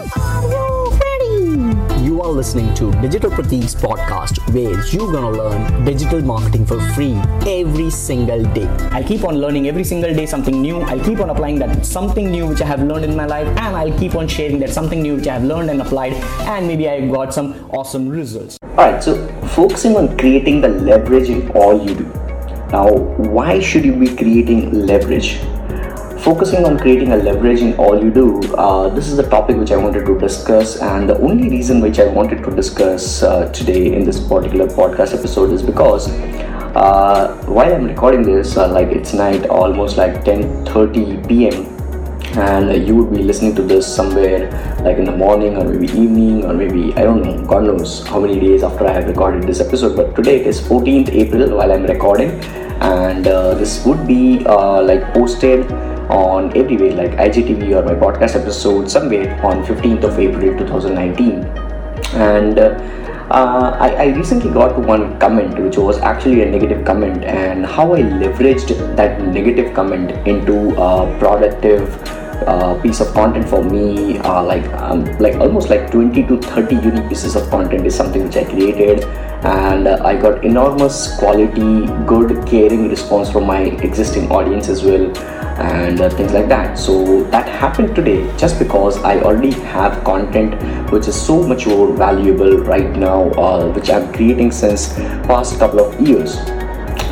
Are you ready? You are listening to Digital Pratik's podcast where you're gonna learn digital marketing for free every single day. I'll keep on learning every single day something new. I'll keep on applying that something new which I have learned in my life and I'll keep on sharing that something new which I have learned and applied and maybe I got some awesome results. Alright, so focusing on creating the leverage in all you do. Now, why should you be creating leverage? Focusing on creating a leverage in all you do uh, this is the topic which i wanted to discuss and the only reason which i wanted to discuss uh, today in this particular podcast episode is because uh, while i'm recording this uh, like it's night almost like 10:30 p.m and you would be listening to this somewhere like in the morning or maybe evening or maybe i don't know god knows how many days after i have recorded this episode but today it is 14th april while i'm recording and uh, this would be uh, like posted on everywhere like IGTV or my podcast episode somewhere on 15th of April 2019 and uh, uh, I, I, recently got one comment which was actually a negative comment and how I leveraged that negative comment into a productive uh, piece of content for me uh, like um, like almost like 20 to 30 unique pieces of content is something which I created. And uh, I got enormous quality good caring response from my existing audience as well and uh, things like that. So that happened today just because i already have content which is so much more valuable right now uh, which i'm creating since past couple of years.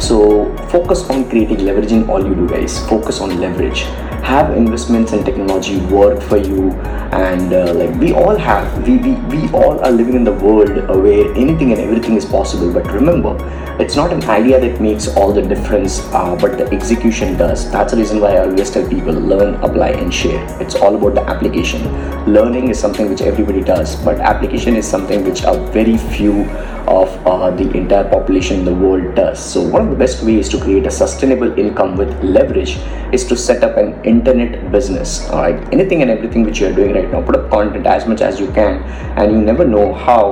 So focus on creating leveraging all you do guys. Focus on leverage have investments and technology work for you and uh, like we all have we, we we all are living in the world where anything and everything is possible. But remember it's not an idea that makes all the difference uh, but the execution does. That's the reason why i always tell people learn apply and share. It's all about the application. Learning is something which everybody does but application is something which a very few of uh, the entire population in the world does. So one of the best ways to create a sustainable income with leverage is to set up an internet business all right anything and everything which you are doing right now put up content as much as you can and you never know how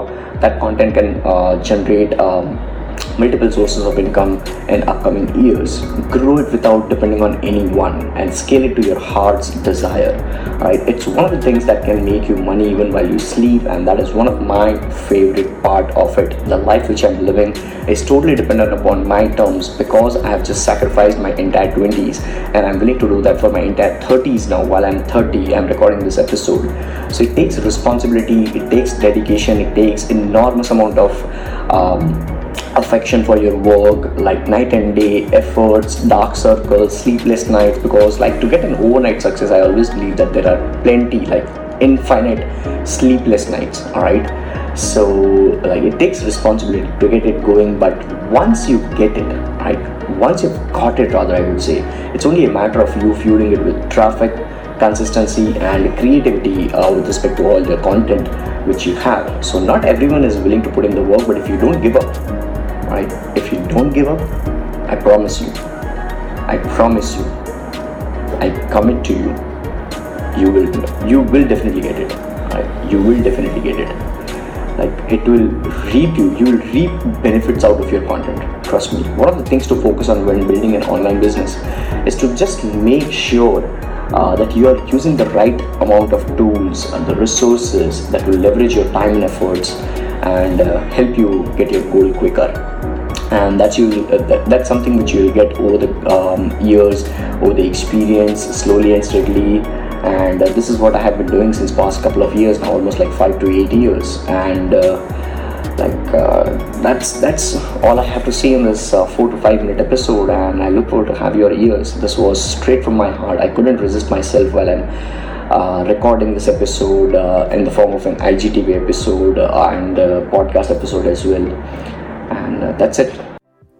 that content can uh, generate um, multiple sources of income in upcoming years. Grow it without depending on anyone and scale it to your heart's desire. Right? It's one of the things that can make you money even while you sleep, and that is one of my favorite part of it. The life which I'm living is totally dependent upon my terms because I have just sacrificed my entire 20s and I'm willing to do that for my entire 30s now while I'm 30 I'm recording this episode so it takes responsibility it takes dedication it takes enormous amount of um, affection for your work like night and day efforts dark circles sleepless nights because like to get an overnight success i always believe that there are plenty like infinite sleepless nights all right so like it takes responsibility to get it going but once you get it right once you've got it rather i would say it's only a matter of you fueling it with traffic consistency and creativity uh, with respect to all the content which you have. So not everyone is willing to put in the work but if you don't give up right? If you don't give up i promise you i promise you i commit to you you will you will definitely get it. Right? You will definitely get it. Like it will reap you you will reap benefits out of your content. Trust me. One of the things to focus on when building an online business is to just make sure uh, that you are using the right amount of tools and the resources that will leverage your time and efforts and uh, help you get your goal quicker. And that's you uh, that, that's something which you'll get over the um, years over the experience slowly and steadily. And uh, this is what i have been doing since past couple of years now almost like five to eight years. And uh, like uh, that's that's all i have to say in this uh, four to five minute episode. And i look forward to have your ears. This was straight from my heart. I couldn't resist myself while i'm uh, recording this episode uh, in the form of an IGTV episode uh, and podcast episode as well. And uh, that's it.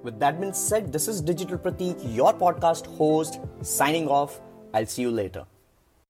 With that being said, this is Digital Pratik, your podcast host, signing off. I'll see you later.